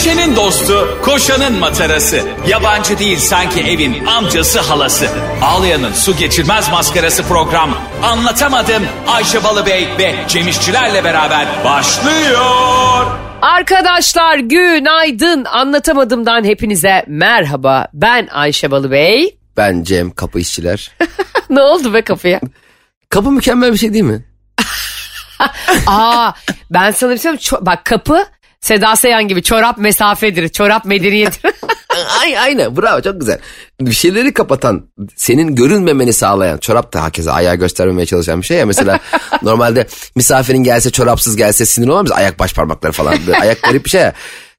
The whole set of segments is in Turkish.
Ayşe'nin dostu, koşanın matarası. Yabancı değil sanki evin amcası halası. Ağlayan'ın su geçirmez maskarası program. Anlatamadım Ayşe Balıbey ve Cemişçilerle beraber başlıyor. Arkadaşlar günaydın. Anlatamadımdan hepinize merhaba. Ben Ayşe Balıbey. Ben Cem kapı işçiler. ne oldu be kapıya? kapı mükemmel bir şey değil mi? Aa ben sana bir şey söyleyeyim. Bak kapı Seda Sayan gibi çorap mesafedir, çorap medeniyettir. Ay, aynen bravo çok güzel. Bir şeyleri kapatan, senin görünmemeni sağlayan, çorap da hakeza ayağı göstermemeye çalışan bir şey ya. Mesela normalde misafirin gelse çorapsız gelse sinir olmaz? Ayak baş parmakları falan. Ayak garip bir şey ya.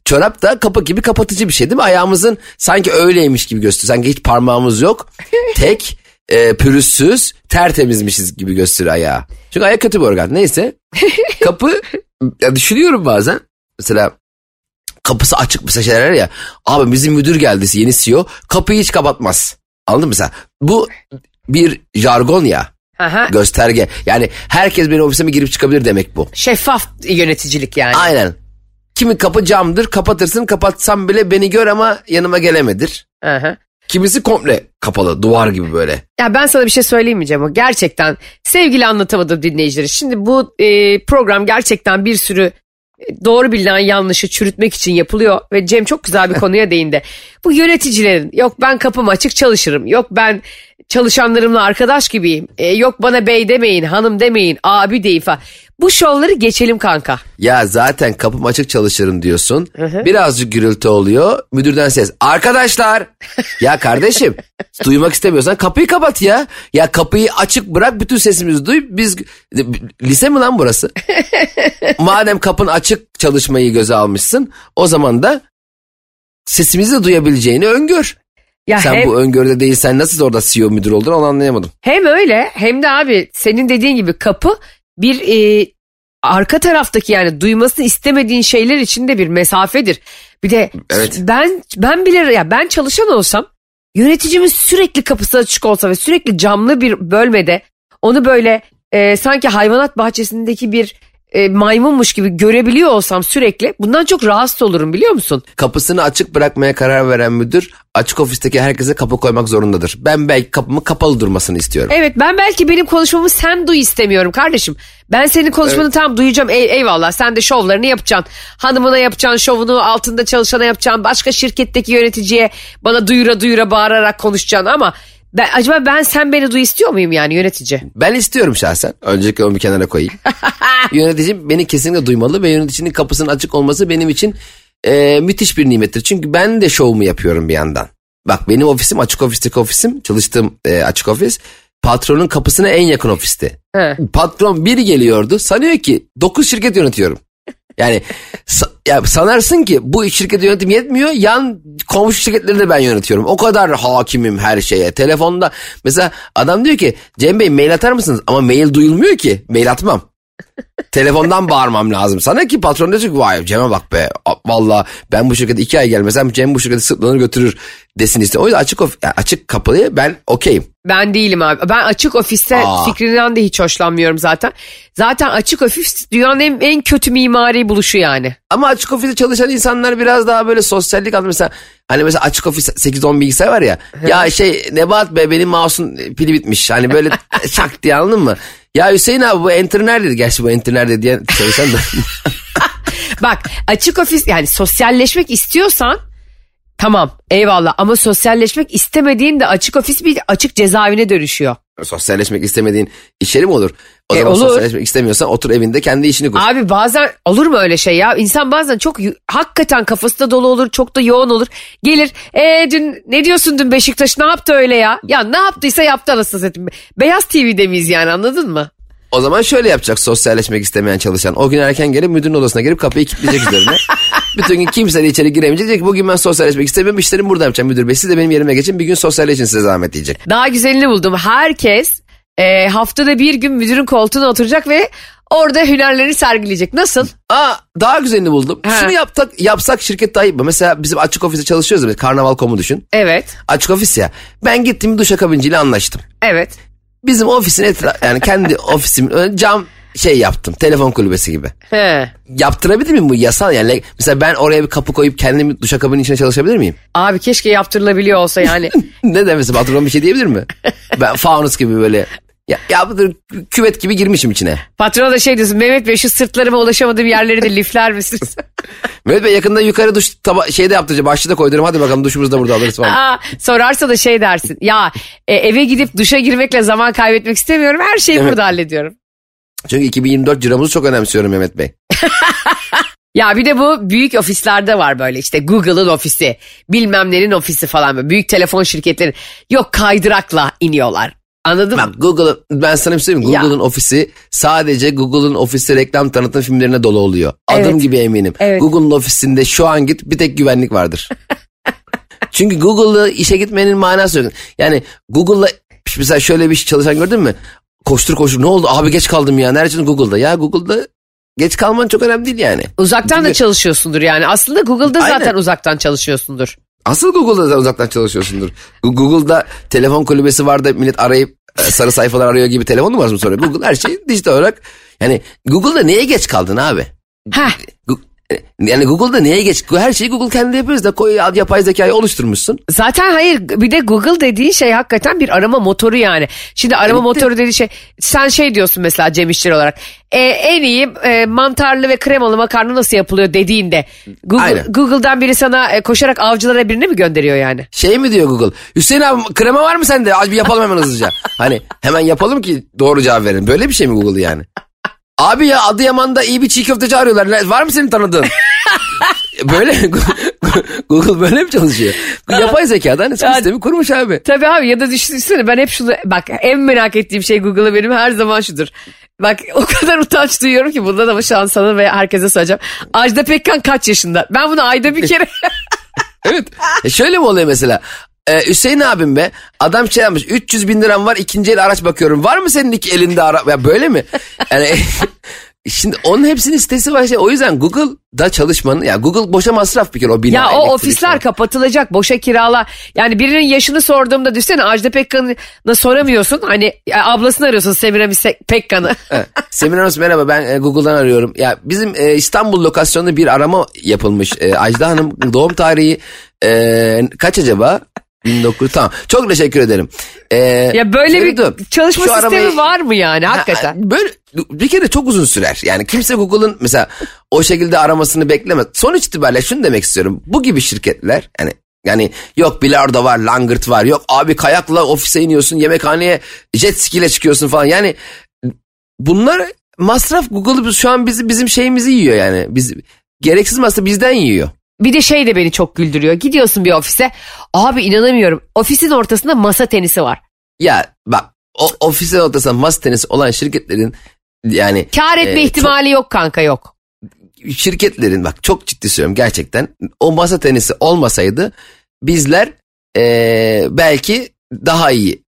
Çorap da kapı gibi kapatıcı bir şey değil mi? Ayağımızın sanki öyleymiş gibi gösteriyor. Sanki hiç parmağımız yok. Tek, e, pürüzsüz, tertemizmişiz gibi gösteriyor ayağı. Çünkü ayak kötü bir organ. Neyse. Kapı, ya düşünüyorum bazen. Mesela kapısı açık mesela şeyler ya. Abi bizim müdür geldi yeni CEO kapıyı hiç kapatmaz. Anladın mı mesela? Bu bir jargon ya. Aha. Gösterge. Yani herkes benim ofisime girip çıkabilir demek bu. Şeffaf yöneticilik yani. Aynen. Kimi kapı camdır kapatırsın kapatsam bile beni gör ama yanıma gelemedir. Aha. Kimisi komple kapalı duvar gibi böyle. Ya ben sana bir şey söyleyeyim mi Cemo? Gerçekten sevgili anlatamadım dinleyicileri. Şimdi bu e, program gerçekten bir sürü doğru bilinen yanlışı çürütmek için yapılıyor ve Cem çok güzel bir konuya değindi. Bu yöneticilerin yok ben kapım açık çalışırım yok ben çalışanlarımla arkadaş gibiyim e, yok bana bey demeyin hanım demeyin abi deyin falan. Bu şovları geçelim kanka. Ya zaten kapım açık çalışırım diyorsun. Birazcık gürültü oluyor. Müdürden ses. Arkadaşlar. ya kardeşim duymak istemiyorsan kapıyı kapat ya. Ya kapıyı açık bırak bütün sesimizi duy. Biz lise mi lan burası? Madem kapın açık çalışmayı göze almışsın o zaman da sesimizi de duyabileceğini öngör. Ya Sen hem, bu öngörüde değilsen nasıl orada CEO müdür oldun onu anlayamadım. Hem öyle hem de abi senin dediğin gibi kapı bir e, arka taraftaki yani duymasını istemediğin şeyler için de bir mesafedir. Bir de evet. ben ben bile ya ben çalışan olsam yöneticimiz sürekli kapısı açık olsa ve sürekli camlı bir bölmede onu böyle e, sanki hayvanat bahçesindeki bir e, maymunmuş gibi görebiliyor olsam sürekli bundan çok rahatsız olurum biliyor musun? Kapısını açık bırakmaya karar veren müdür açık ofisteki herkese kapı koymak zorundadır. Ben belki kapımı kapalı durmasını istiyorum. Evet ben belki benim konuşmamı sen duy istemiyorum kardeşim. Ben senin konuşmanı evet. tam duyacağım Ey, eyvallah sen de şovlarını yapacaksın. Hanımına yapacaksın şovunu altında çalışana yapacaksın. Başka şirketteki yöneticiye bana duyura duyura bağırarak konuşacaksın ama ben, acaba ben sen beni duy istiyor muyum yani yönetici? Ben istiyorum şahsen. Öncelikle onu bir kenara koyayım. Yöneticim beni kesinlikle duymalı ve yöneticinin kapısının açık olması benim için e, müthiş bir nimettir. Çünkü ben de şovumu yapıyorum bir yandan. Bak benim ofisim açık ofisteki ofisim. Çalıştığım e, açık ofis. Patronun kapısına en yakın ofisti. He. Patron biri geliyordu. Sanıyor ki 9 şirket yönetiyorum. Yani ya sanarsın ki bu şirket yönetim yetmiyor. Yan komşu şirketleri de ben yönetiyorum. O kadar hakimim her şeye. Telefonda mesela adam diyor ki Cem Bey mail atar mısınız? Ama mail duyulmuyor ki. Mail atmam. Telefondan bağırmam lazım sana ki patron diyecek vay Cem'e bak be valla ben bu şirkete iki ay gelmesem Cem bu şirketi sırtlanır götürür desin işte. O yüzden açık, of açık kapıya ben okeyim. Ben değilim abi. Ben açık ofiste Aa. fikrinden de hiç hoşlanmıyorum zaten. Zaten açık ofis dünyanın en, en kötü mimari buluşu yani. Ama açık ofiste çalışan insanlar biraz daha böyle sosyallik anlamında mesela hani mesela açık ofis 8-10 bilgisayar var ya. ya şey Nebat be benim mouse'un pili bitmiş. Hani böyle şak diye anladın mı? Ya Hüseyin abi bu enter neredeydi? Gerçi bu enter nerede diye söylesen de. Bak açık ofis yani sosyalleşmek istiyorsan tamam eyvallah ama sosyalleşmek istemediğin de açık ofis bir açık cezaevine dönüşüyor. Sosyalleşmek istemediğin iş yeri mi olur? O e, zaman olur. sosyalleşmek istemiyorsan otur evinde kendi işini kur. Abi bazen olur mu öyle şey ya? İnsan bazen çok hakikaten kafası da dolu olur, çok da yoğun olur. Gelir, e dün ne diyorsun dün Beşiktaş ne yaptı öyle ya? Ya ne yaptıysa yaptı anasını satayım. Beyaz TV'de miyiz yani anladın mı? O zaman şöyle yapacak sosyalleşmek istemeyen çalışan. O gün erken gelip müdürün odasına gelip kapıyı kilitleyecek üzerine. Bütün gün kimse de içeri giremeyecek. Diyecek bugün ben sosyalleşmek istemiyorum. İşlerim burada yapacağım müdür bey. Siz de benim yerime geçin. Bir gün sosyalleşin size zahmet diyecek. Daha güzelini buldum. Herkes e, haftada bir gün müdürün koltuğuna oturacak ve orada hünerlerini sergileyecek. Nasıl? Aa daha güzelini buldum. He. Şunu yapsak yapsak şirket daha iyi. Mesela bizim açık ofiste çalışıyoruz ya. Karnaval.com'u düşün. Evet. Açık ofis ya. Ben gittim duş akabinciyle anlaştım. Evet. Bizim ofisin etrafı yani kendi ofisimin cam şey yaptım. Telefon kulübesi gibi. He. Yaptırabilir miyim bu yasal yani? Mesela ben oraya bir kapı koyup kendimi duşakabinin içine çalışabilir miyim? Abi keşke yaptırılabiliyor olsa yani. ne demesi patron bir şey diyebilir mi? ben fanus gibi böyle ya, ya budur küvet gibi girmişim içine. Patrona da şey diyorsun Mehmet Bey şu sırtlarıma ulaşamadığım yerleri de lifler misiniz? Mehmet Bey yakında yukarı duş taba şeyde yaptıracağım. Başta da koydurum hadi bakalım duşumuzu da burada alırız falan. Aa, sorarsa da şey dersin. Ya e, eve gidip duşa girmekle zaman kaybetmek istemiyorum. Her şeyi burada hallediyorum. Çünkü 2024 ciromuzu çok önemsiyorum Mehmet Bey. Ya bir de bu büyük ofislerde var böyle işte Google'ın ofisi, bilmem nenin ofisi falan böyle büyük telefon şirketleri. Yok kaydırakla iniyorlar. Anladın Bak mı? Google'ın ben sana bir şey söyleyeyim. Google'ın ofisi sadece Google'ın ofisi reklam tanıtım filmlerine dolu oluyor. Adım Evet. gibi eminim. Evet. Google'ın ofisinde şu an git bir tek güvenlik vardır. Çünkü Google'la işe gitmenin manası yok. Yani Google'la mesela şöyle bir çalışan gördün mü? Koştur koştur ne oldu abi geç kaldım ya. Nerede Google'da? Ya Google'da geç kalman çok önemli değil yani. Uzaktan da çalışıyorsundur yani. Aslında Google'da zaten Aynen. uzaktan çalışıyorsundur. Asıl Google'da da uzaktan çalışıyorsundur. Google'da telefon kulübesi var da millet arayıp e, sarı sayfalar arıyor gibi telefon numarası mı soruyor? Google her şeyi dijital olarak yani Google'da neye geç kaldın abi? Heh. Yani Google'da neye geç? Her şeyi Google kendi yapıyoruz da koy yapay zekayı oluşturmuşsun. Zaten hayır bir de Google dediğin şey hakikaten bir arama motoru yani. Şimdi arama Evet motoru dediği şey sen şey diyorsun mesela Cem İşçiler olarak. E, en iyi e, mantarlı ve kremalı makarna nasıl yapılıyor dediğinde Google, Aynen. Google'dan biri sana e, koşarak avcılara birini mi gönderiyor yani? Şey mi diyor Google? Hüseyin abi krema var mı sende? Az bir yapalım hemen hızlıca. hani hemen yapalım ki doğru cevap verin. Böyle bir şey mi Google yani? Abi ya Adıyaman'da iyi bir çiğ köfteci arıyorlar. Var mı senin tanıdığın? böyle Google böyle mi çalışıyor? Yapay zekadan sistemi kurmuş abi. Tabii abi ya da düşünsene ben hep şunu bak en merak ettiğim şey Google'a benim her zaman şudur. Bak o kadar utanç duyuyorum ki bundan ama şu an sana ve herkese söyleyeceğim. Ajda Pekkan kaç yaşında? Ben bunu ayda bir kere... Evet. E şöyle mi oluyor mesela? Ee, Hüseyin abim be adam şey yapmış 300 bin liram var ikinci el araç bakıyorum. Var mı senin iki elinde ara ya böyle mi? Yani şimdi onun hepsinin sitesi var şey. O yüzden Google'da çalışmanın ya Google boşa masraf bir kere o bina. Ya o ofisler falan. kapatılacak boşa kirala. Yani birinin yaşını sorduğumda düşünsene Ajda Pekkan'ı soramıyorsun. Hani ablasını arıyorsun Semiramis Pekkan'ı. Evet. Semiramis merhaba ben e, Google'dan arıyorum. Ya bizim e, İstanbul lokasyonunda bir arama yapılmış. E, Ajda Hanım doğum tarihi e, kaç acaba? 1900 tamam. Çok teşekkür ederim. E, ya böyle Feridun, bir çalışma sistemi arabayı- var mı yani hakikaten? Ha, böyle bir kere çok uzun sürer. Yani kimse Google'ın mesela o şekilde aramasını beklemez. Sonuç itibariyle şunu demek istiyorum. Bu gibi şirketler yani yani yok bilardo var, langırt var. Yok abi kayakla ofise iniyorsun, yemekhaneye jet ski ile çıkıyorsun falan. Yani bunlar masraf Google şu an bizi bizim şeyimizi yiyor yani. Biz gereksiz masraf bizden yiyor. Bir de şey de beni çok güldürüyor. Gidiyorsun bir ofise. Abi inanamıyorum. Ofisin ortasında masa tenisi var. Ya bak o ofisin ortasında masa tenisi olan şirketlerin yani Kar etme e, çok- ihtimali yok kanka yok. şirketlerin bak çok ciddi söylüyorum gerçekten o masa tenisi olmasaydı bizler eee, belki daha iyi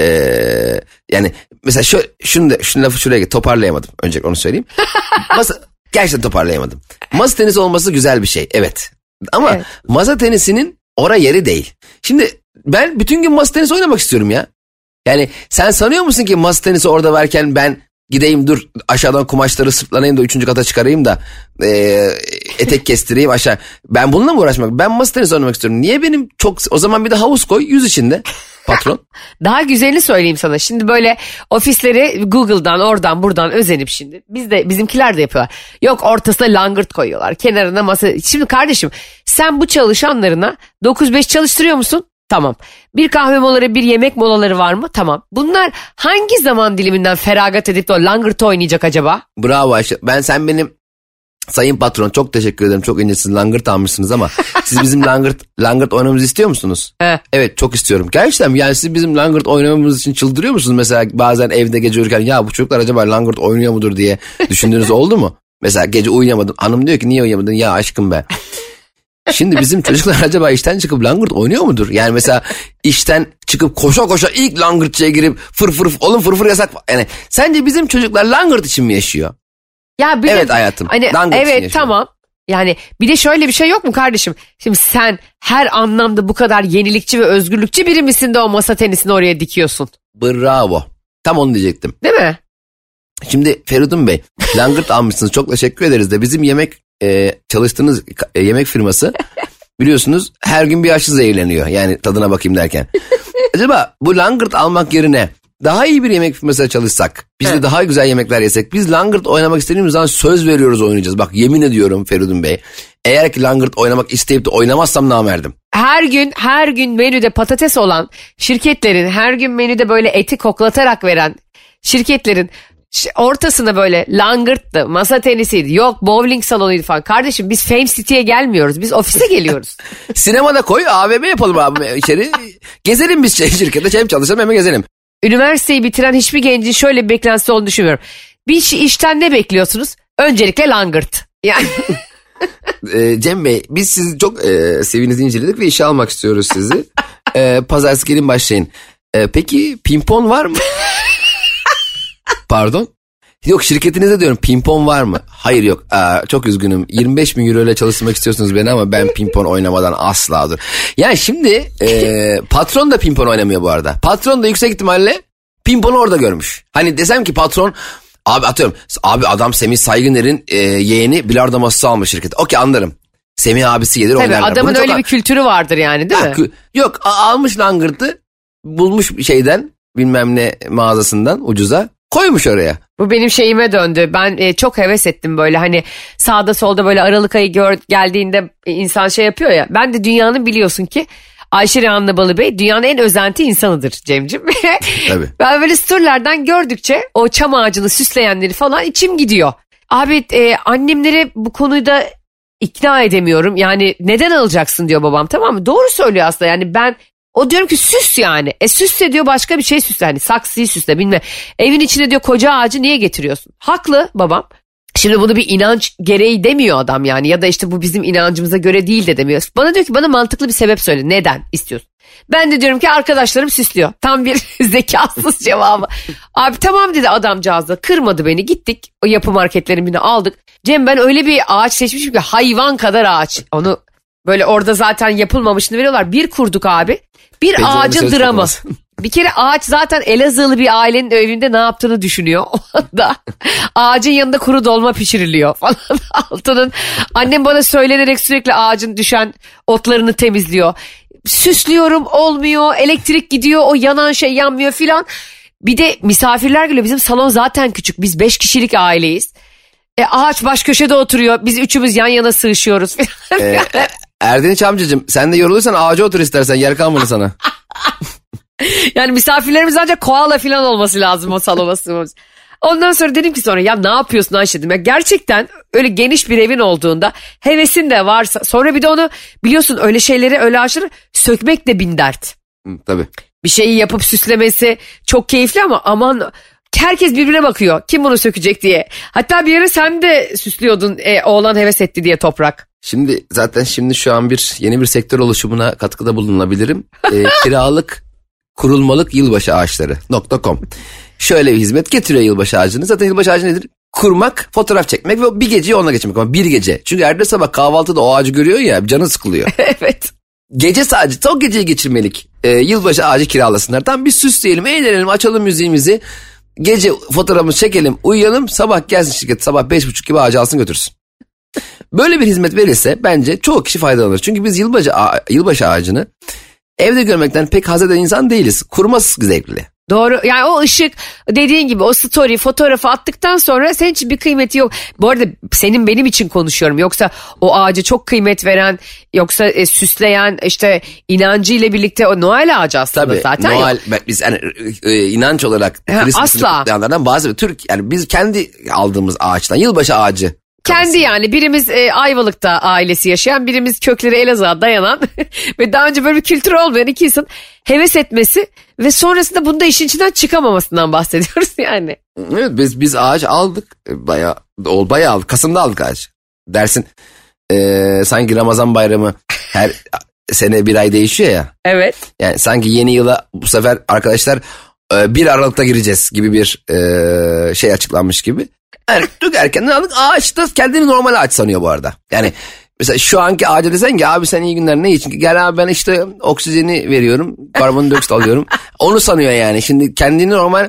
eee, yani mesela şu, şunu da şunu lafı şuraya toparlayamadım önce onu söyleyeyim. masa, gerçekten toparlayamadım. Masa tenisi olması güzel bir şey evet ama Evet. masa tenisinin ora yeri değil. Şimdi ben bütün gün masa tenisi oynamak istiyorum ya. Yani sen sanıyor musun ki masa tenisi orada varken ben gideyim dur aşağıdan kumaşları sırtlanayım da üçüncü kata çıkarayım da e, etek kestireyim aşağı. Ben bununla mı uğraşmak? Ben masa tenisi oynamak istiyorum. Niye benim çok o zaman bir de havuz koy yüz içinde patron. Daha güzelini söyleyeyim sana. Şimdi böyle ofisleri Google'dan oradan buradan özenip şimdi. Biz de bizimkiler de yapıyorlar. Yok ortasına langırt koyuyorlar. Kenarına masa. Şimdi kardeşim sen bu çalışanlarına 9-5 çalıştırıyor musun? Tamam. Bir kahve molaları bir yemek molaları var mı? Tamam. Bunlar hangi zaman diliminden feragat edip de o langırt oynayacak acaba? Bravo Ayşe. Ben sen benim sayın patron çok teşekkür ederim. Çok incesiniz langırt almışsınız ama siz bizim langırt langırt oynamamızı istiyor musunuz? He. Evet çok istiyorum. Gerçekten yani siz bizim langırt oynamamız için çıldırıyor musunuz? Mesela bazen evde gece uyurken ya bu çocuklar acaba langırt oynuyor mudur diye düşündüğünüz oldu mu? Mesela gece uyuyamadım. Hanım diyor ki niye uyuyamadın? Ya aşkım be. Şimdi bizim çocuklar acaba işten çıkıp langırt oynuyor mudur? Yani mesela işten çıkıp koşa koşa ilk langırtçıya girip fır fır oğlum fır fır yasak. Yani sence bizim çocuklar langırt için mi yaşıyor? Ya bir de- Evet hayatım, Hani, langırt için evet yaşıyor. tamam. Yani bir de şöyle bir şey yok mu kardeşim? Şimdi sen her anlamda bu kadar yenilikçi ve özgürlükçü biri misin de o masa tenisini oraya dikiyorsun? Bravo. Tam onu diyecektim. Değil mi? Şimdi Feridun Bey langırt almışsınız çok teşekkür ederiz de bizim yemek e, çalıştığınız e, yemek firması biliyorsunuz her gün bir aşı zehirleniyor yani tadına bakayım derken. Acaba bu langırt almak yerine daha iyi bir yemek firmasına çalışsak, biz de daha güzel yemekler yesek, biz langırt oynamak istediğimiz zaman söz veriyoruz oynayacağız. Bak yemin ediyorum Feridun Bey, eğer ki langırt oynamak isteyip de oynamazsam namerdim. Her gün her gün menüde patates olan şirketlerin her gün menüde böyle eti koklatarak veren şirketlerin ortasına böyle langırttı, masa tenisiydi, yok bowling salonuydu falan. Kardeşim biz Fame City'ye gelmiyoruz. Biz ofise geliyoruz. Sinemada koy AVM yapalım abi içeri. Gezelim biz şey, şirkette hem çalışalım hem gezelim. Üniversiteyi bitiren hiçbir gencin şöyle bir beklentisi olduğunu düşünmüyorum. Bir şey, işten ne bekliyorsunuz? Öncelikle langırt. Yani e, Cem Bey biz sizi çok e, sevinizi inceledik ve işe almak istiyoruz sizi. E, pazartesi gelin başlayın. E, peki pimpon var mı? Pardon? Yok şirketinizde diyorum pimpon var mı? Hayır yok. Aa, çok üzgünüm. 25 bin euro ile çalıştırmak istiyorsunuz beni ama ben pimpon oynamadan asla dur. Yani şimdi e, patron da pimpon oynamıyor bu arada. Patron da yüksek ihtimalle pimponu orada görmüş. Hani desem ki patron abi atıyorum abi adam Semih Saygıner'in e, yeğeni bilardo masası almış şirkete. Okey anlarım. Semih abisi gelir Tabii oynarlar. adamın öyle bir kültürü vardır yani değil ha, mi? Yok almış langırtı bulmuş şeyden bilmem ne mağazasından ucuza koymuş oraya. Bu benim şeyime döndü. Ben e, çok heves ettim böyle hani sağda solda böyle Aralık ayı gör, geldiğinde insan şey yapıyor ya. Ben de dünyanın biliyorsun ki Ayşe Rehanlı Balı Bey dünyanın en özenti insanıdır Cem'cim. Tabii. ben böyle storylerden gördükçe o çam ağacını süsleyenleri falan içim gidiyor. Abi e, annemleri bu konuda ikna edemiyorum. Yani neden alacaksın diyor babam tamam mı? Doğru söylüyor aslında yani ben o diyorum ki süs yani. E süsle diyor başka bir şey süsle. Hani saksıyı süsle bilme. Evin içine diyor koca ağacı niye getiriyorsun? Haklı babam. Şimdi bunu bir inanç gereği demiyor adam yani ya da işte bu bizim inancımıza göre değil de demiyor. Bana diyor ki bana mantıklı bir sebep söyle. Neden istiyorsun? Ben de diyorum ki arkadaşlarım süslüyor. Tam bir zekasız cevabı. Abi tamam dedi adamcağız da kırmadı beni gittik o yapı marketlerini aldık. Cem ben öyle bir ağaç seçmişim ki hayvan kadar ağaç. Onu böyle orada zaten yapılmamışını veriyorlar. Bir kurduk abi. Bir Becerimi ağacın dramı. Bir kere ağaç zaten Elazığlı bir ailenin evinde ne yaptığını düşünüyor. O anda ağacın yanında kuru dolma pişiriliyor falan. Altının annem bana söylenerek sürekli ağacın düşen otlarını temizliyor. Süslüyorum olmuyor elektrik gidiyor o yanan şey yanmıyor filan. Bir de misafirler geliyor bizim salon zaten küçük biz beş kişilik aileyiz. E, ağaç baş köşede oturuyor biz üçümüz yan yana sığışıyoruz. ee, Erdinç amcacığım sen de yorulursan ağaca otur istersen yer kalmadı sana. yani misafirlerimiz ancak koala falan olması lazım o salona sığmamız. Ondan sonra dedim ki sonra ya ne yapıyorsun Ayşe dedim. Ya gerçekten öyle geniş bir evin olduğunda hevesin de varsa sonra bir de onu biliyorsun öyle şeyleri öyle ağaçları sökmek de bin dert. Hı, tabii. Bir şeyi yapıp süslemesi çok keyifli ama aman herkes birbirine bakıyor. Kim bunu sökecek diye. Hatta bir ara sen de süslüyordun e, oğlan heves etti diye toprak. Şimdi zaten şimdi şu an bir yeni bir sektör oluşumuna katkıda bulunabilirim. E, kiralık kurulmalık yılbaşı ağaçları .com. Şöyle bir hizmet getiriyor yılbaşı ağacını. Zaten yılbaşı ağacı nedir? Kurmak, fotoğraf çekmek ve bir geceyi onunla geçirmek ama bir gece. Çünkü ertesi sabah kahvaltıda o ağacı görüyor ya canı sıkılıyor. evet. Gece sadece o geceyi geçirmelik e, yılbaşı ağacı kiralasınlar. Tam bir süsleyelim, eğlenelim, açalım müziğimizi. Gece fotoğrafımızı çekelim, uyuyalım. Sabah gelsin şirket sabah beş buçuk gibi ağacı alsın götürsün. Böyle bir hizmet verirse bence çoğu kişi faydalanır. Çünkü biz yılbaşı, yılbaşı ağacını evde görmekten pek haz eden insan değiliz. Kurması zevkli. Doğru yani o ışık dediğin gibi o story fotoğrafı attıktan sonra senin için bir kıymeti yok. Bu arada senin benim için konuşuyorum yoksa o ağaca çok kıymet veren yoksa e, süsleyen işte inancıyla birlikte o Noel ağacı aslında Tabii, zaten Noel yok. biz yani, e, inanç olarak ha, asla. bazı Türk yani biz kendi aldığımız ağaçtan yılbaşı ağacı kendi yani birimiz e, Ayvalık'ta ailesi yaşayan birimiz kökleri Elazığ'a dayanan ve daha önce böyle bir kültür olmayan iki insan heves etmesi ve sonrasında bunda işin içinden çıkamamasından bahsediyoruz yani. Evet biz biz ağaç aldık e, bayağı ol bayağı aldık Kasım'da aldık ağaç dersin e, sanki Ramazan bayramı her sene bir ay değişiyor ya. Evet. Yani sanki yeni yıla bu sefer arkadaşlar e, bir Aralık'ta gireceğiz gibi bir e, şey açıklanmış gibi. Yani çok erkenden aldık. Ağaç da kendini normal ağaç sanıyor bu arada. Yani mesela şu anki ağaca desen ki abi sen iyi günler ne için? Gel abi ben işte oksijeni veriyorum. Karbondioksit alıyorum. Onu sanıyor yani. Şimdi kendini normal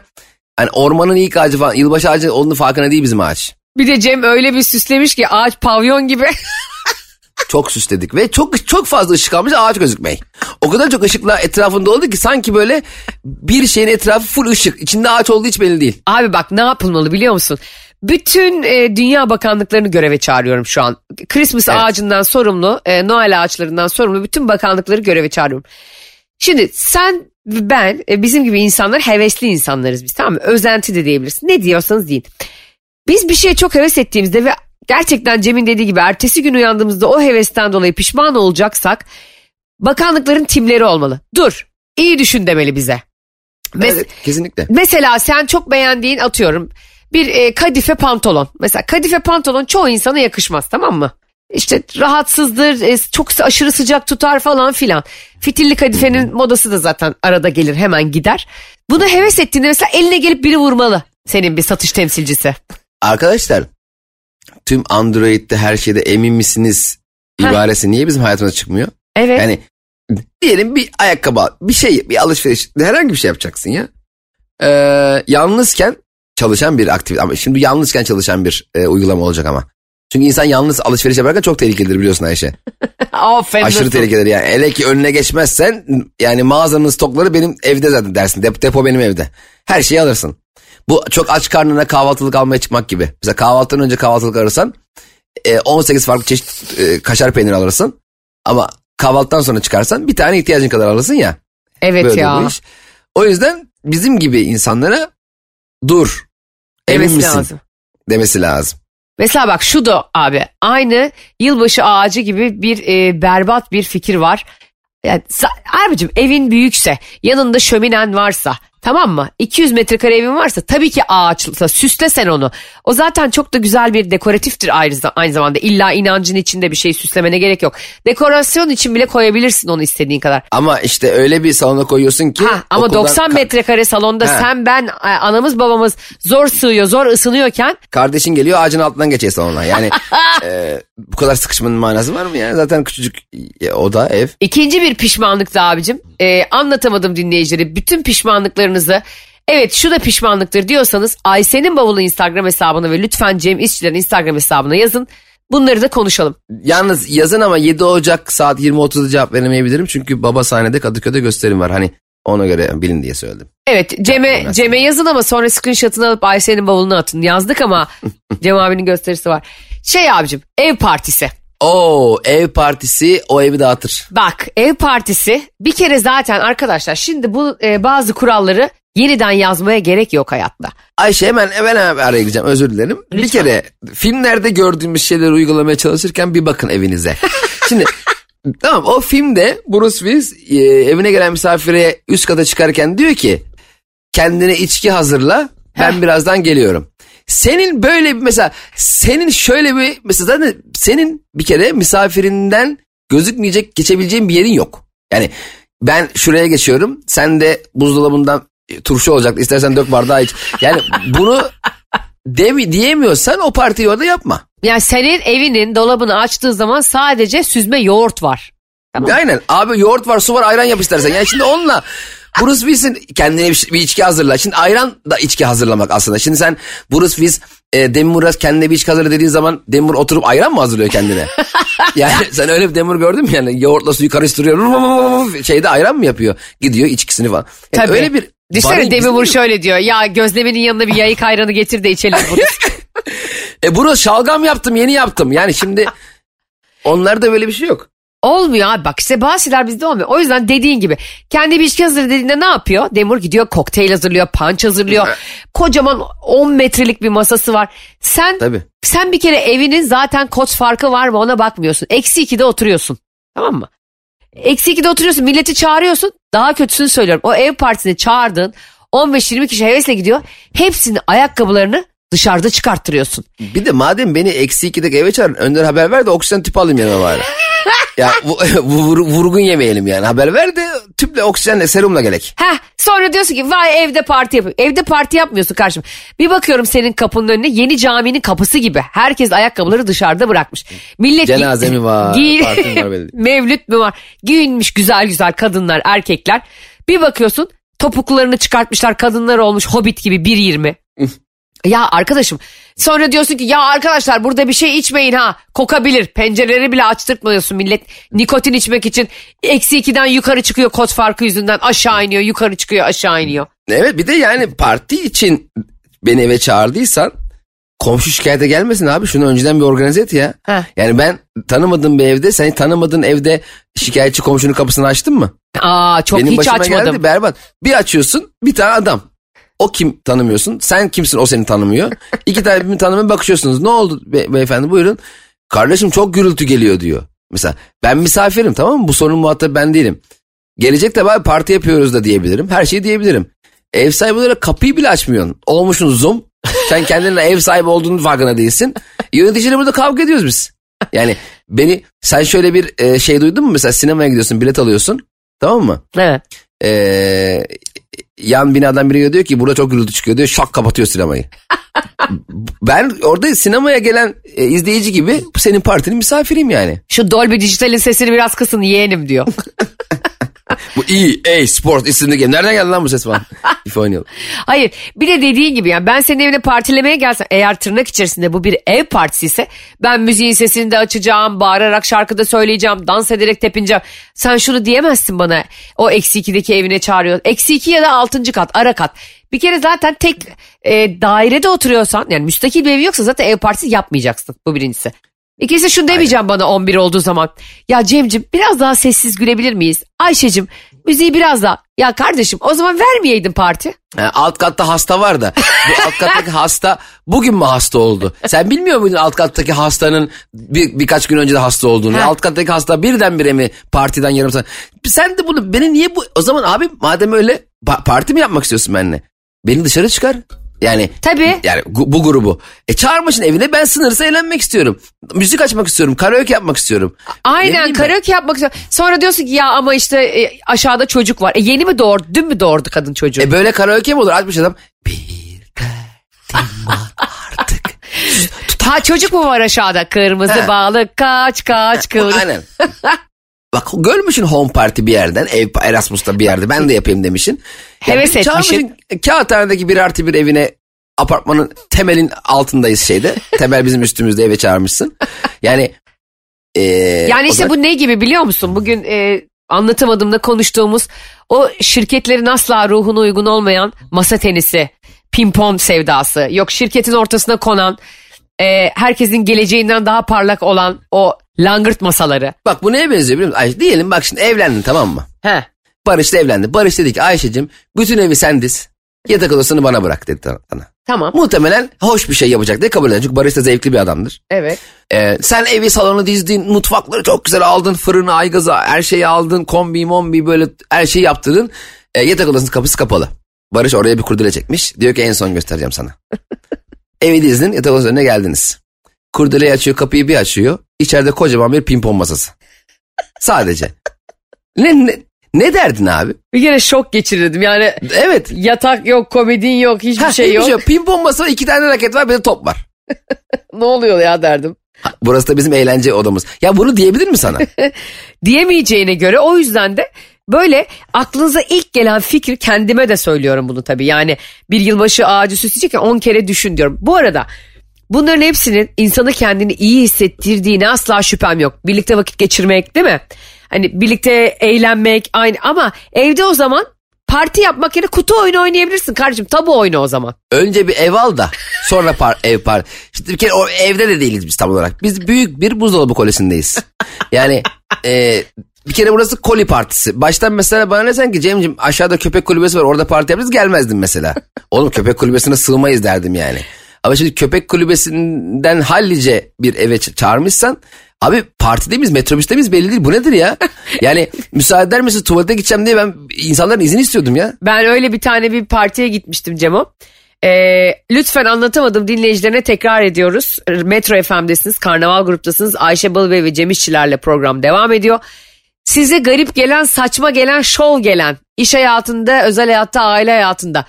Hani ormanın ilk ağacı falan yılbaşı ağacı onun farkına değil bizim ağaç. Bir de Cem öyle bir süslemiş ki ağaç pavyon gibi. çok süsledik ve çok çok fazla ışık almış ağaç gözükmeyi. O kadar çok ışıkla etrafında oldu ki sanki böyle bir şeyin etrafı full ışık. İçinde ağaç olduğu hiç belli değil. Abi bak ne yapılmalı biliyor musun? Bütün e, dünya bakanlıklarını göreve çağırıyorum şu an. Christmas evet. ağacından sorumlu, e, Noel ağaçlarından sorumlu bütün bakanlıkları göreve çağırıyorum. Şimdi sen ben e, bizim gibi insanlar hevesli insanlarız biz tamam mı? Özenti de diyebilirsin. Ne diyorsanız deyin. Biz bir şeye çok heves ettiğimizde ve gerçekten Cem'in dediği gibi ertesi gün uyandığımızda o hevesten dolayı pişman olacaksak bakanlıkların timleri olmalı. Dur iyi düşün demeli bize. Mes- evet, kesinlikle. Mesela sen çok beğendiğin atıyorum bir e, kadife pantolon. Mesela kadife pantolon çoğu insana yakışmaz tamam mı? İşte rahatsızdır, e, çok aşırı sıcak tutar falan filan. Fitilli kadifenin modası da zaten arada gelir hemen gider. Bunu heves ettiğinde mesela eline gelip biri vurmalı senin bir satış temsilcisi. Arkadaşlar tüm Android'de her şeyde emin misiniz ibaresi niye bizim hayatımıza çıkmıyor? Evet. Yani diyelim bir ayakkabı bir şey bir alışveriş herhangi bir şey yapacaksın ya. Ee, yalnızken çalışan bir aktivite ama şimdi yalnızken çalışan bir e, uygulama olacak ama. Çünkü insan yalnız alışveriş yaparken çok tehlikelidir biliyorsun Ayşe. Aferin. Aşırı tehlikelidir yani. Hele ki önüne geçmezsen yani mağazanın stokları benim evde zaten dersin. Dep depo benim evde. Her şeyi alırsın. Bu çok aç karnına kahvaltılık almaya çıkmak gibi. Mesela kahvaltıdan önce kahvaltılık alırsan 18 e, farklı çeşit e, kaşar peynir alırsın. Ama kahvaltıdan sonra çıkarsan bir tane ihtiyacın kadar alırsın ya. Evet Böyle ya. O yüzden bizim gibi insanlara dur. Emin demesi misin? lazım. Demesi lazım. Mesela bak şu da abi aynı yılbaşı ağacı gibi bir e, berbat bir fikir var. Yani, abicim evin büyükse yanında şöminen varsa Tamam mı? 200 metrekare evin varsa tabii ki ağaçlısa süsle sen onu. O zaten çok da güzel bir dekoratiftir ayrı, aynı zamanda. İlla inancın içinde bir şey süslemene gerek yok. Dekorasyon için bile koyabilirsin onu istediğin kadar. Ama işte öyle bir salona koyuyorsun ki. Ha, ama okuldan... 90 metrekare salonda ha. sen ben anamız babamız zor sığıyor zor ısınıyorken. Kardeşin geliyor ağacın altından geçiyor salona. Yani e, bu kadar sıkışmanın manası var mı yani? Zaten küçücük e, oda ev. İkinci bir pişmanlık da abicim. E, anlatamadım dinleyicileri. Bütün pişmanlıkların pişmanlıklarınızı evet şu da pişmanlıktır diyorsanız Ayşe'nin bavulu Instagram hesabına ve lütfen Cem İşçilerin Instagram hesabına yazın. Bunları da konuşalım. Yalnız yazın ama 7 Ocak saat 20.30'da cevap veremeyebilirim. Çünkü baba sahnede Kadıköy'de gösterim var. Hani ona göre bilin diye söyledim. Evet Cem'e Cem'e yazın ama sonra screenshot'ını alıp Ayşe'nin bavuluna atın. Yazdık ama Cem abinin gösterisi var. Şey abicim ev partisi. Oo ev partisi o evi dağıtır. Bak ev partisi bir kere zaten arkadaşlar şimdi bu e, bazı kuralları yeniden yazmaya gerek yok hayatta. Ayşe hemen hemen araya gireceğim özür dilerim. Lütfen. Bir kere filmlerde gördüğümüz şeyleri uygulamaya çalışırken bir bakın evinize. Şimdi tamam o filmde Bruce Willis e, evine gelen misafire üst kata çıkarken diyor ki kendine içki hazırla ben birazdan geliyorum. Senin böyle bir mesela senin şöyle bir mesela zaten senin bir kere misafirinden gözükmeyecek geçebileceğin bir yerin yok. Yani ben şuraya geçiyorum sen de buzdolabından turşu olacak istersen dök bardağı iç. Yani bunu demi diyemiyorsan o partiyi orada yapma. Yani senin evinin dolabını açtığın zaman sadece süzme yoğurt var. Tamam. Aynen abi yoğurt var su var ayran yap istersen. Yani şimdi onunla Bruce Willis'in kendine bir, bir içki hazırla. Şimdi ayran da içki hazırlamak aslında. Şimdi sen Bruce Willis e, Demur'a kendine bir içki hazırla dediğin zaman Demur oturup ayran mı hazırlıyor kendine? yani sen öyle bir Demur gördün mü yani yoğurtla suyu karıştırıyor şeyde ayran mı yapıyor? Gidiyor içkisini falan. Yani Tabii. Öyle bir Düşünsene Demur şöyle diyor ya gözlemenin yanına bir yayık ayranı getir de içelim Bruce. e Bruce şalgam yaptım yeni yaptım yani şimdi onlarda böyle bir şey yok. Olmuyor abi bak işte bazı şeyler bizde olmuyor. O yüzden dediğin gibi kendi bir içki hazır dediğinde ne yapıyor? Demur gidiyor kokteyl hazırlıyor, punch hazırlıyor. Kocaman 10 metrelik bir masası var. Sen Tabii. sen bir kere evinin zaten koç farkı var mı ona bakmıyorsun. Eksi 2'de oturuyorsun. Tamam mı? Eksi 2'de oturuyorsun milleti çağırıyorsun. Daha kötüsünü söylüyorum. O ev partisine çağırdın 15-20 kişi hevesle gidiyor. Hepsinin ayakkabılarını dışarıda çıkarttırıyorsun. Bir de madem beni eksi 2'de eve çağırın önden haber ver de oksijen tüpü alayım yanıma bari. Ya bu, bu vurgun yemeyelim yani. Haber ver de tüple oksijenle serumla gelek. Heh, sonra diyorsun ki vay evde parti yapıyor. Evde parti yapmıyorsun karşım. Bir bakıyorum senin kapının önüne yeni caminin kapısı gibi. Herkes ayakkabıları dışarıda bırakmış. Millet Cenaze mi var? Giyin, var Mevlüt mü var? Giyinmiş güzel güzel kadınlar erkekler. Bir bakıyorsun Topuklarını çıkartmışlar kadınlar olmuş hobbit gibi 1.20. ya arkadaşım sonra diyorsun ki ya arkadaşlar burada bir şey içmeyin ha kokabilir. Pencereleri bile açtırtmıyorsun millet nikotin içmek için. Eksi 2'den yukarı çıkıyor kod farkı yüzünden aşağı iniyor yukarı çıkıyor aşağı iniyor. Evet bir de yani parti için beni eve çağırdıysan komşu şikayete gelmesin abi şunu önceden bir organize et ya. Heh. Yani ben tanımadığım bir evde seni tanımadığın evde şikayetçi komşunun kapısını açtın mı? Aa çok Benim hiç başıma açmadım. geldi berbat. Bir açıyorsun bir tane adam. O kim tanımıyorsun? Sen kimsin o seni tanımıyor. İki tane birbirini tanımaya bakışıyorsunuz. Ne oldu be- beyefendi buyurun. Kardeşim çok gürültü geliyor diyor. Mesela ben misafirim tamam mı? Bu sorunun muhatabı ben değilim. Gelecek de abi parti yapıyoruz da diyebilirim. Her şeyi diyebilirim. Ev sahibi olarak kapıyı bile açmıyorsun. Olmuşsun zoom. Sen kendine ev sahibi olduğunun farkında değilsin. Yöneticiyle burada kavga ediyoruz biz. Yani beni sen şöyle bir e, şey duydun mu? Mesela sinemaya gidiyorsun bilet alıyorsun. Tamam mı? Evet. Ee, yan binadan biri diyor ki burada çok gürültü çıkıyor diyor şak kapatıyor sinemayı. ben orada sinemaya gelen e, izleyici gibi senin partinin misafiriyim yani. Şu Dolby Digital'in sesini biraz kısın yeğenim diyor. Bu EA Sport isimli game. Nereden geldi lan bu ses falan? FIFA oynayalım. Hayır bir de dediğin gibi yani ben senin evine partilemeye gelsem eğer tırnak içerisinde bu bir ev partisi ise ben müziğin sesini de açacağım bağırarak şarkıda söyleyeceğim dans ederek tepineceğim. Sen şunu diyemezsin bana o eksi ikideki evine çağırıyor. Eksi iki ya da altıncı kat ara kat. Bir kere zaten tek e, dairede oturuyorsan yani müstakil bir evi yoksa zaten ev partisi yapmayacaksın bu birincisi. İkincisi şunu demeyeceğim bana 11 olduğu zaman. Ya Cem'cim biraz daha sessiz gülebilir miyiz? Ayşe'cim müziği biraz daha. Ya kardeşim o zaman vermeyeydin parti. Ha, alt katta hasta var da bu alt kattaki hasta bugün mü hasta oldu? Sen bilmiyor muydun alt kattaki hastanın bir, birkaç gün önce de hasta olduğunu? Ha. Alt kattaki hasta birdenbire mi partiden yarım saat? Sen de bunu beni niye bu o zaman abi madem öyle pa- parti mi yapmak istiyorsun benimle? Beni dışarı çıkar. Yani Tabii. yani bu grubu. E çağırmışsın evine ben sınırsız eğlenmek istiyorum. Müzik açmak istiyorum. Karaoke yapmak istiyorum. Ne Aynen bileyim ben. karaoke yapmak istiyorum. Sonra diyorsun ki ya ama işte e, aşağıda çocuk var. E yeni mi doğurdu? Dün mü doğurdu kadın çocuğu? E böyle karaoke mi olur? Açmış adam. Bir derdim artık. ha çocuk mu var aşağıda? Kırmızı He. balık kaç kaç kıvrı. Aynen. Bak görmüşsün home party bir yerden ev Erasmus'ta bir yerde ben de yapayım demişsin. Heves çağırmışsın, etmişsin. Kağıthane'deki bir artı bir evine apartmanın temelin altındayız şeyde. Temel bizim üstümüzde eve çağırmışsın. Yani e, Yani işte zaman- bu ne gibi biliyor musun? Bugün e, anlatamadığımda konuştuğumuz o şirketlerin asla ruhuna uygun olmayan masa tenisi, pimpon sevdası. Yok şirketin ortasına konan, e, herkesin geleceğinden daha parlak olan o langırt masaları. Bak bu neye benziyor biliyor musun? Ay, diyelim bak şimdi evlendin tamam mı? He. Barış da evlendi. Barış dedi ki Ayşe'cim bütün evi sen diz. Yatak odasını bana bırak dedi sana. Tamam. Muhtemelen hoş bir şey yapacak diye kabul eder. Çünkü Barış da zevkli bir adamdır. Evet. Ee, sen evi salonu dizdin, mutfakları çok güzel aldın, fırını, aygazı, her şeyi aldın, kombi, mombi böyle her şeyi yaptırdın. Ee, yatak odasının kapısı kapalı. Barış oraya bir kurdele çekmiş. Diyor ki en son göstereceğim sana. evi dizdin, yatak odasının önüne geldiniz. Kurdeleyi açıyor, kapıyı bir açıyor. İçeride kocaman bir pimpon masası. Sadece. Ne, ne, ne derdin abi? Bir kere şok geçirirdim yani Evet. yatak yok, komedin yok, hiçbir Ha, şey hiçbir yok. Pimpon masası iki tane raket var bir de top var. Ne oluyor ya derdim. Burası da bizim eğlence odamız. Ya bunu diyebilir mi sana? diyemeyeceğine göre o yüzden de böyle aklınıza ilk gelen fikir kendime de söylüyorum bunu tabii. Yani bir yılbaşı ağacı süsleyecekken 10 kere düşün diyorum. Bu arada bunların hepsinin insanı kendini iyi hissettirdiğine asla şüphem yok. Birlikte vakit geçirmek değil mi? Hani birlikte eğlenmek aynı ama evde o zaman parti yapmak yerine kutu oyunu oynayabilirsin kardeşim. Tabu oyunu o zaman. Önce bir ev al da sonra par, ev par. İşte bir kere o evde de değiliz biz tam olarak. Biz büyük bir buzdolabı kolesindeyiz. Yani e, bir kere burası koli partisi. Baştan mesela bana desen ki Cem'ciğim aşağıda köpek kulübesi var orada parti yaparız gelmezdim mesela. Oğlum köpek kulübesine sığmayız derdim yani. Ama şimdi köpek kulübesinden hallice bir eve çağırmışsan Abi partide miyiz metrobüste miyiz belli değil bu nedir ya? Yani müsaade eder misin tuvalete gideceğim diye ben insanların izin istiyordum ya. Ben öyle bir tane bir partiye gitmiştim Cemo. Ee, lütfen anlatamadım dinleyicilerine tekrar ediyoruz. Metro FM'desiniz, Karnaval gruptasınız. Ayşe Balıbey ve Cem İşçilerle program devam ediyor. Size garip gelen, saçma gelen, şov gelen, iş hayatında, özel hayatta, aile hayatında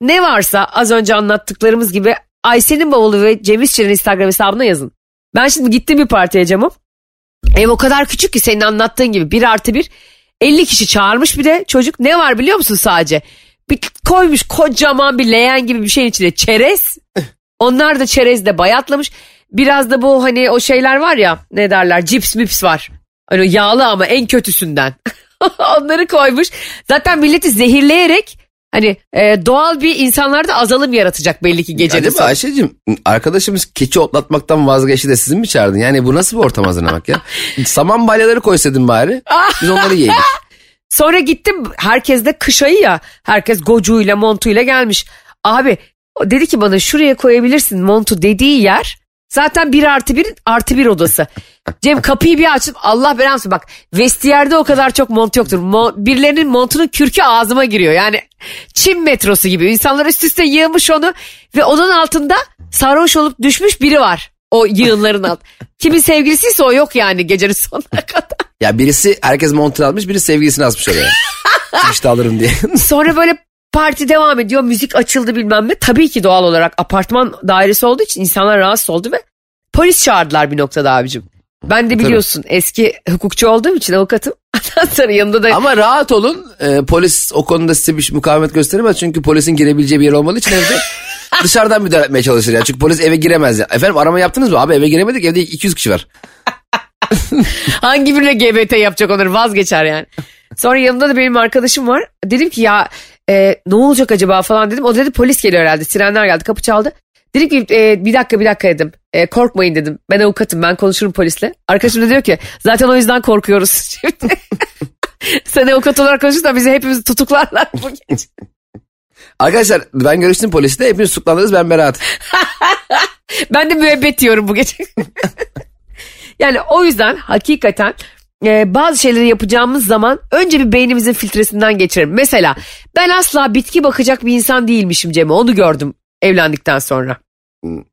ne varsa az önce anlattıklarımız gibi Ayşe'nin bavulu ve Cem İşçilerin Instagram hesabına yazın. Ben şimdi gittim bir partiye Cemo. Ev o kadar küçük ki senin anlattığın gibi bir artı bir 50 kişi çağırmış bir de çocuk ne var biliyor musun sadece? Bir koymuş kocaman bir leğen gibi bir şeyin içine çerez. Onlar da çerezde bayatlamış. Biraz da bu hani o şeyler var ya ne derler cips mips var. Hani yağlı ama en kötüsünden. Onları koymuş. Zaten milleti zehirleyerek hani e, doğal bir insanlarda azalım yaratacak belli ki gecenin Acaba sonu. Ayşe'cim arkadaşımız keçi otlatmaktan vazgeçti de sizin mi çağırdın? Yani bu nasıl bir ortam hazırlamak ya? Saman balyaları koysaydın bari. Biz onları yiyelim. Sonra gittim herkes de kış ayı ya. Herkes gocuğuyla montuyla gelmiş. Abi dedi ki bana şuraya koyabilirsin montu dediği yer zaten bir artı bir artı bir odası. Cem kapıyı bir açıp Allah belanı bak vestiyerde o kadar çok mont yoktur. Mo- birilerinin montunun kürkü ağzıma giriyor. Yani Çin metrosu gibi insanlar üst üste yığmış onu ve onun altında sarhoş olup düşmüş biri var. O yığınların alt. Kimin sevgilisiyse o yok yani gecenin sonuna kadar. Ya birisi herkes montunu almış biri sevgilisini asmış oraya. işte alırım diye. Sonra böyle parti devam ediyor. Müzik açıldı bilmem ne. Tabii ki doğal olarak apartman dairesi olduğu için insanlar rahatsız oldu ve polis çağırdılar bir noktada abicim. Ben de biliyorsun eski hukukçu olduğum için avukatım. Sonra yanımda da Ama rahat olun. Ee, polis o konuda size bir mukavemet gösteremez. Çünkü polisin girebileceği bir yer olmadığı için evde dışarıdan müdahale etmeye çalışır. Yani. Çünkü polis eve giremez. Ya. Efendim arama yaptınız mı? Abi eve giremedik evde 200 kişi var. hangi birine GBT yapacak onları vazgeçer yani. Sonra yanımda da benim arkadaşım var. Dedim ki ya e, ne olacak acaba falan dedim. O dedi polis geliyor herhalde. Sirenler geldi kapı çaldı. Dedim ki e, bir dakika bir dakika dedim. E, korkmayın dedim. Ben avukatım ben konuşurum polisle. Arkadaşım da diyor ki zaten o yüzden korkuyoruz şimdi. Sen avukat olarak konuşursan bizi hepimizi tutuklarlar bu gece. Arkadaşlar ben görüştüm polisle. Hepiniz tutuklandınız ben beraat. Ben de müebbet diyorum bu gece. yani o yüzden hakikaten e, bazı şeyleri yapacağımız zaman önce bir beynimizin filtresinden geçirelim. Mesela ben asla bitki bakacak bir insan değilmişim Cem'e onu gördüm evlendikten sonra.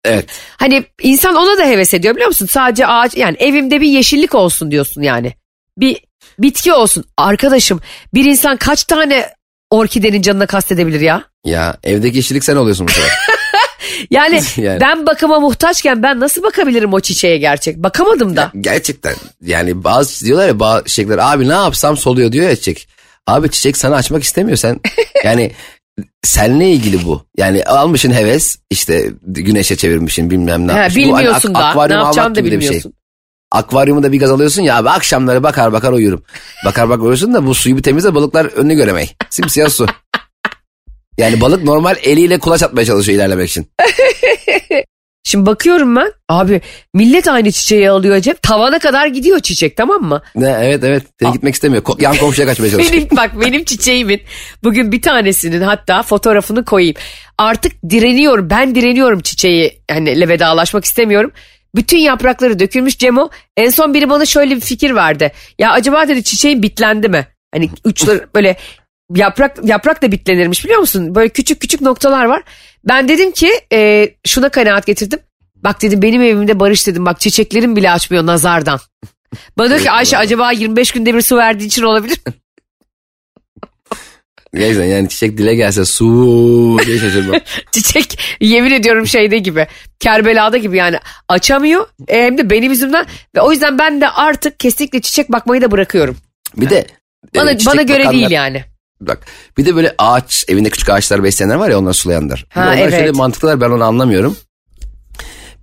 Evet. Hani insan ona da heves ediyor biliyor musun? Sadece ağaç yani evimde bir yeşillik olsun diyorsun yani. Bir bitki olsun. Arkadaşım bir insan kaç tane orkidenin canına kastedebilir ya? Ya evdeki işçilik sen oluyorsun bu sefer. Yani, Yani. ben bakıma muhtaçken ben nasıl bakabilirim o çiçeğe gerçek? Bakamadım da. Gerçekten yani bazı diyorlar ya bazı çiçekler abi ne yapsam soluyor diyor ya çiçek. Abi çiçek sana açmak istemiyor sen. Yani seninle ilgili bu. Yani almışın heves işte güneşe çevirmişin bilmem ne Ha, yapmışsın. Bu hani bilmiyorsun ak- da ne yapacağını da bir şey. bilmiyorsun. Akvaryumu da bir gaz alıyorsun ya abi akşamları bakar bakar uyurum. Bakar bakar uyursun da bu suyu bir temizle balıklar önünü göremey. Simsiyah su. Yani balık normal eliyle kulaç atmaya çalışıyor ilerlemek için. Şimdi bakıyorum ben abi millet aynı çiçeği alıyor Cem. Tavana kadar gidiyor çiçek tamam mı? Ne, evet evet. Seni gitmek istemiyor. Ko- yan komşuya kaçmaya çalışıyor. Benim bak benim çiçeğimin bugün bir tanesinin hatta fotoğrafını koyayım. Artık direniyorum ben direniyorum çiçeği hani vedalaşmak istemiyorum. Bütün yaprakları dökülmüş Cemo. En son biri bana şöyle bir fikir verdi. Ya acaba dedi çiçeğin bitlendi mi? Hani uçları böyle yaprak yaprak da bitlenirmiş biliyor musun? Böyle küçük küçük noktalar var. Ben dedim ki e, şuna kanaat getirdim. Bak dedim benim evimde barış dedim. Bak çiçeklerim bile açmıyor nazardan. Bana diyor ki Ayşe acaba 25 günde bir su verdiği için olabilir mi? Gerçekten yani çiçek dile gelse su diye şaşırmam. Çiçek yemin ediyorum şeyde gibi Kerbela'da gibi yani açamıyor e, hem de benim yüzümden ve o yüzden ben de artık kesinlikle çiçek bakmayı da bırakıyorum. Bir de Bana, e, bana göre bakanlar- değil yani. Bak bir de böyle ağaç evinde küçük ağaçlar besleyenler var ya onları sulayanlar. Ha, onlar evet. şöyle mantıklılar ben onu anlamıyorum.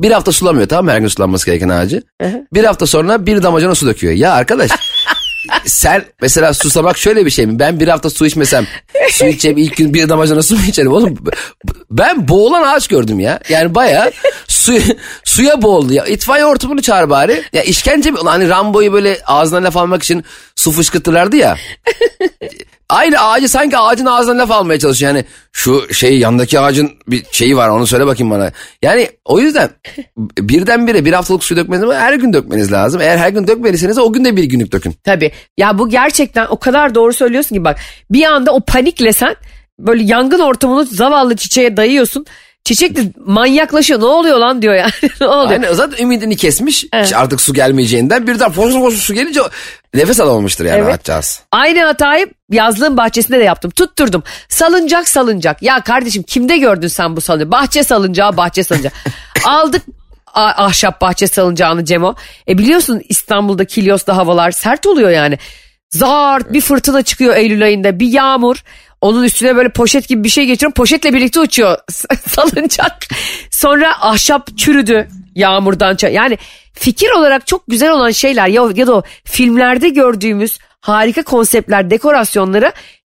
Bir hafta sulamıyor tamam mı her gün sulanması gereken ağacı. hı. bir hafta sonra bir damacana su döküyor. Ya arkadaş sen mesela susamak şöyle bir şey mi? Ben bir hafta su içmesem su içeceğim ilk gün bir damacana su mu içerim oğlum? Ben boğulan ağaç gördüm ya. Yani baya su, suya boğuldu ya. İtfaiye hortumunu çağır bari. Ya işkence mi? Hani Rambo'yu böyle ağzına laf almak için su fışkırtırlardı ya. Aynı ağacı sanki ağacın ağzından laf almaya çalışıyor. Yani şu şey yandaki ağacın bir şeyi var onu söyle bakayım bana. Yani o yüzden birdenbire bir haftalık su dökmeniz ama her gün dökmeniz lazım. Eğer her gün dökmediyseniz o gün de bir günlük dökün. Tabii ya bu gerçekten o kadar doğru söylüyorsun ki bak bir anda o panikle sen böyle yangın ortamını zavallı çiçeğe dayıyorsun. Çiçek de manyaklaşıyor ne oluyor lan diyor yani ne oluyor. Yani zaten ümidini kesmiş Evet. işte artık su gelmeyeceğinden birden foşur foşur su gelince nefes alamamıştır yani Evet. ağaçcağız. Aynı hatayı yazlığın bahçesinde de yaptım. Tutturdum. Salıncak salıncak. Ya kardeşim kimde gördün sen bu salıncağı? Bahçe salıncağı, bahçe salıncağı. Aldık ahşap bahçe salıncağını Cemo. E biliyorsun İstanbul'da Kilyos'ta havalar sert oluyor yani. Zart bir fırtına çıkıyor Eylül ayında bir yağmur. Onun üstüne böyle poşet gibi bir şey geçiriyorum. Poşetle birlikte uçuyor salıncak. Sonra ahşap çürüdü yağmurdan. Yani fikir olarak çok güzel olan şeyler ya, ya da o filmlerde gördüğümüz harika konseptler, dekorasyonları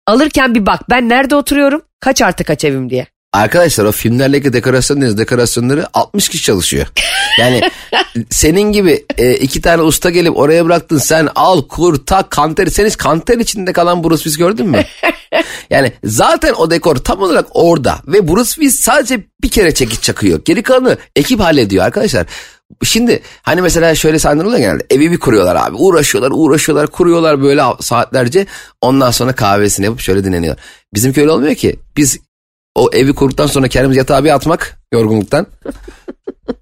alırken bir bak ben nerede oturuyorum kaç artı kaç evim diye. Arkadaşlar o filmlerdeki dekorasyon deniz dekorasyonları 60 kişi çalışıyor. Yani senin gibi e, iki tane usta gelip oraya bıraktın sen al kur tak kanter sen hiç kanter içinde kalan Bruce Willis gördün mü? yani zaten o dekor tam olarak orada ve Bruce Willis sadece bir kere çekiç çakıyor. Geri kalanı ekip hallediyor arkadaşlar. Şimdi hani mesela şöyle sahneler oluyor genelde evi bir kuruyorlar abi uğraşıyorlar uğraşıyorlar kuruyorlar böyle saatlerce ondan sonra kahvesini yapıp şöyle dinleniyor. Bizimki öyle olmuyor ki biz o evi kurduktan sonra kendimizi yatağa bir atmak yorgunluktan.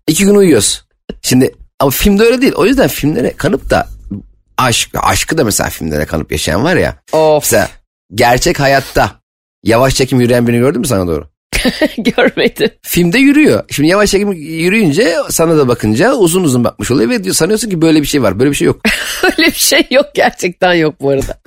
İki gün uyuyoruz. Şimdi ama filmde öyle değil. O yüzden filmlere kanıp da aşk, aşkı da mesela filmlere kanıp yaşayan var ya. Of. Mesela gerçek hayatta yavaş çekim yürüyen birini gördün mü sana doğru? Görmedim. Filmde yürüyor. Şimdi yavaş çekim yürüyünce sana da bakınca uzun uzun bakmış oluyor ve diyor, sanıyorsun ki böyle bir şey var. Böyle bir şey yok. Öyle bir şey yok gerçekten yok bu arada.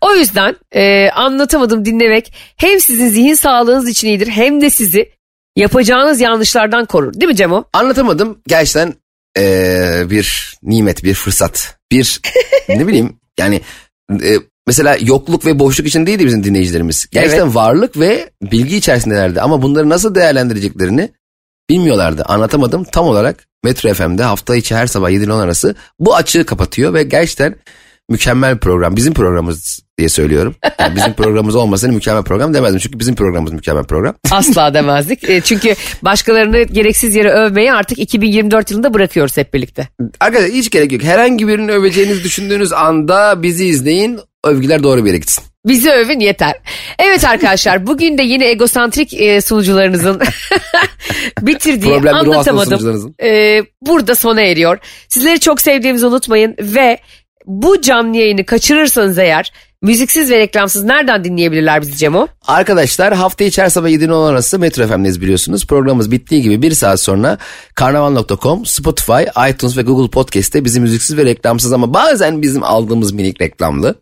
O yüzden e, anlatamadım dinlemek hem sizin zihin sağlığınız için iyidir hem de sizi yapacağınız yanlışlardan korur. Değil mi Cemo? Anlatamadım. Gerçekten e, bir nimet, bir fırsat. Bir ne bileyim yani e, mesela yokluk ve boşluk için değildi bizim dinleyicilerimiz. Gerçekten evet. varlık ve bilgi içerisindelerdi ama bunları nasıl değerlendireceklerini bilmiyorlardı. Anlatamadım tam olarak Metro FM'de hafta içi her sabah 7 ile 10 arası bu açığı kapatıyor ve gerçekten mükemmel program. Bizim programımız diye söylüyorum. Yani bizim programımız olmasaydı mükemmel program demezdim. Çünkü bizim programımız mükemmel program. Asla demezdik. E, çünkü başkalarını gereksiz yere övmeyi artık 2024 yılında bırakıyoruz hep birlikte. Arkadaşlar hiç gerek yok. Herhangi birini öveceğinizi düşündüğünüz anda bizi izleyin. Övgüler doğru bir yere gitsin. Bizi övün yeter. Evet arkadaşlar bugün de yine egosantrik e, sunucularınızın bitirdiği Problemli anlatamadım. E, burada sona eriyor. Sizleri çok sevdiğimizi unutmayın ve bu canlı yayını kaçırırsanız eğer müziksiz ve reklamsız nereden dinleyebilirler bizi Cemo? Arkadaşlar hafta içi her sabah 7'den 10 arası Metro FM'deyiz biliyorsunuz. Programımız bittiği gibi bir saat sonra karnaval.com, Spotify, iTunes ve Google Podcast'te bizi müziksiz ve reklamsız ama bazen bizim aldığımız minik reklamlı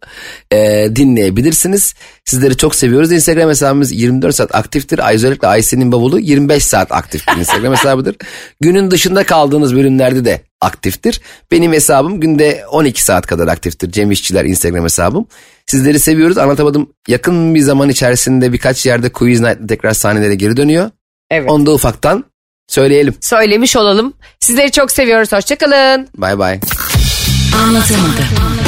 e, dinleyebilirsiniz. Sizleri çok seviyoruz. Instagram hesabımız 24 saat aktiftir. Özellikle Ayşe'nin bavulu 25 saat aktif bir Instagram hesabıdır. Günün dışında kaldığınız bölümlerde de aktiftir. Benim hesabım günde 12 saat kadar aktiftir. Cem İşçiler Instagram hesabım. Sizleri seviyoruz. Anlatamadım. Yakın bir zaman içerisinde birkaç yerde Quiz Night'da tekrar sahnelere geri dönüyor. Evet. Onu da ufaktan söyleyelim. Söylemiş olalım. Sizleri çok seviyoruz. Hoşçakalın. Bay bay. Anlatamadım.